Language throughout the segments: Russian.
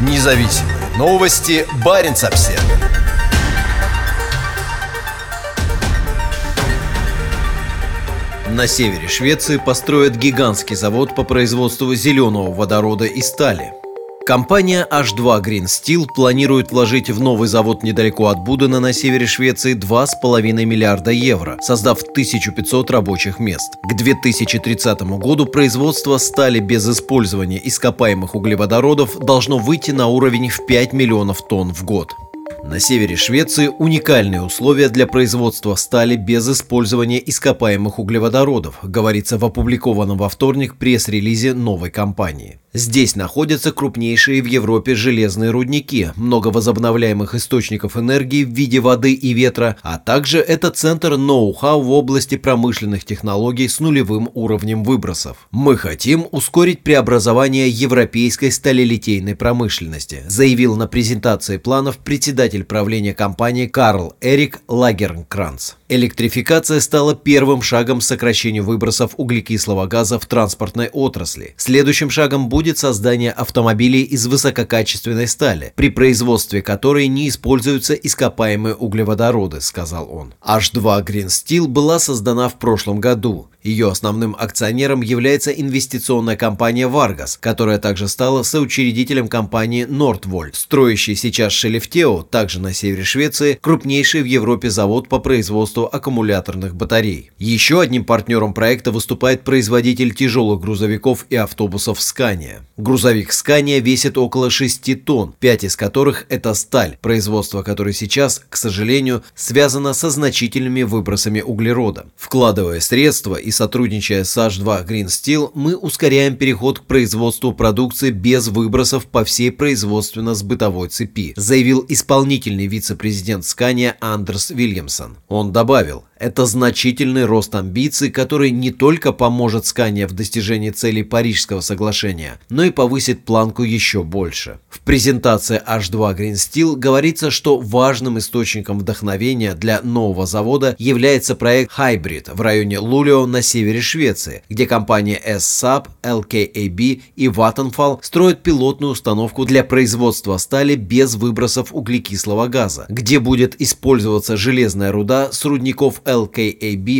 Независимые новости. Барин обсерва На севере Швеции построят гигантский завод по производству зеленого водорода и стали – Компания H2 Green Steel планирует вложить в новый завод недалеко от Будена на севере Швеции 2,5 миллиарда евро, создав 1500 рабочих мест. К 2030 году производство стали без использования ископаемых углеводородов должно выйти на уровень в 5 миллионов тонн в год. На севере Швеции уникальные условия для производства стали без использования ископаемых углеводородов, говорится в опубликованном во вторник пресс-релизе новой компании. Здесь находятся крупнейшие в Европе железные рудники, много возобновляемых источников энергии в виде воды и ветра, а также это центр ноу-хау в области промышленных технологий с нулевым уровнем выбросов. Мы хотим ускорить преобразование европейской сталелитейной промышленности, заявил на презентации планов председатель правления компании Карл Эрик Лагернкранц. Электрификация стала первым шагом к сокращению выбросов углекислого газа в транспортной отрасли. Следующим шагом будет создание автомобилей из высококачественной стали, при производстве которой не используются ископаемые углеводороды, сказал он. H2 Green Steel была создана в прошлом году. Ее основным акционером является инвестиционная компания Vargas, которая также стала соучредителем компании Nordvolt, строящей сейчас Шелефтео, также на севере Швеции, крупнейший в Европе завод по производству аккумуляторных батарей. Еще одним партнером проекта выступает производитель тяжелых грузовиков и автобусов Scania. Грузовик Scania весит около 6 тонн, 5 из которых это сталь, производство которой сейчас, к сожалению, связано со значительными выбросами углерода. Вкладывая средства и сотрудничая с H2 Green Steel, мы ускоряем переход к производству продукции без выбросов по всей производственно-сбытовой цепи, заявил исполнительный вице-президент Scania Андерс Вильямсон. Он добавил, это значительный рост амбиций, который не только поможет Скане в достижении целей Парижского соглашения, но и повысит планку еще больше. В презентации H2 Green Steel говорится, что важным источником вдохновения для нового завода является проект Hybrid в районе Лулио на севере Швеции, где компания SSAB, LKAB и Vattenfall строят пилотную установку для производства стали без выбросов углекислого газа, где будет использоваться железная руда с рудников LKAB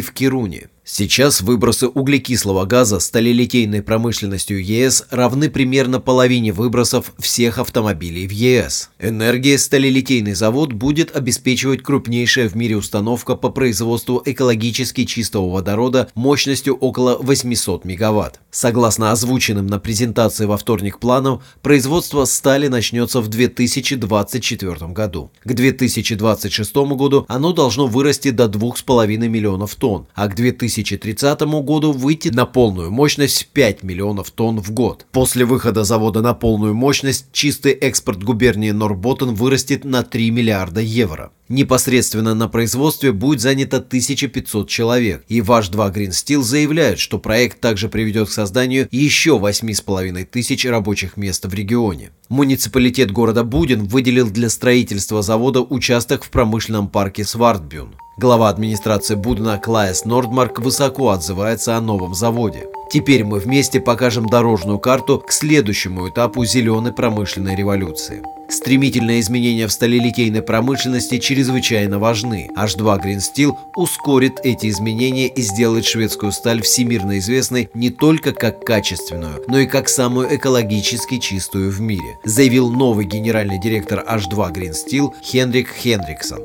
в Кируне. Сейчас выбросы углекислого газа сталелитейной промышленностью ЕС равны примерно половине выбросов всех автомобилей в ЕС. Энергия сталелитейный завод будет обеспечивать крупнейшая в мире установка по производству экологически чистого водорода мощностью около 800 мегаватт. Согласно озвученным на презентации во вторник планам, производство стали начнется в 2024 году. К 2026 году оно должно вырасти до 2,5 миллионов тонн, а к 2000 2030 году выйти на полную мощность 5 миллионов тонн в год. После выхода завода на полную мощность чистый экспорт губернии Норботтен вырастет на 3 миллиарда евро. Непосредственно на производстве будет занято 1500 человек, и ваш 2 Green Steel заявляют, что проект также приведет к созданию еще 8,5 тысяч рабочих мест в регионе. Муниципалитет города Будин выделил для строительства завода участок в промышленном парке Свардбюн. Глава администрации Будна Клайс Нордмарк высоко отзывается о новом заводе. Теперь мы вместе покажем дорожную карту к следующему этапу зеленой промышленной революции. Стремительные изменения в сталелитейной промышленности чрезвычайно важны. H2 Green Steel ускорит эти изменения и сделает шведскую сталь всемирно известной не только как качественную, но и как самую экологически чистую в мире, заявил новый генеральный директор H2 Green Steel Хенрик Хенриксон.